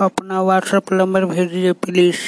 अपना WhatsApp number भेजिए please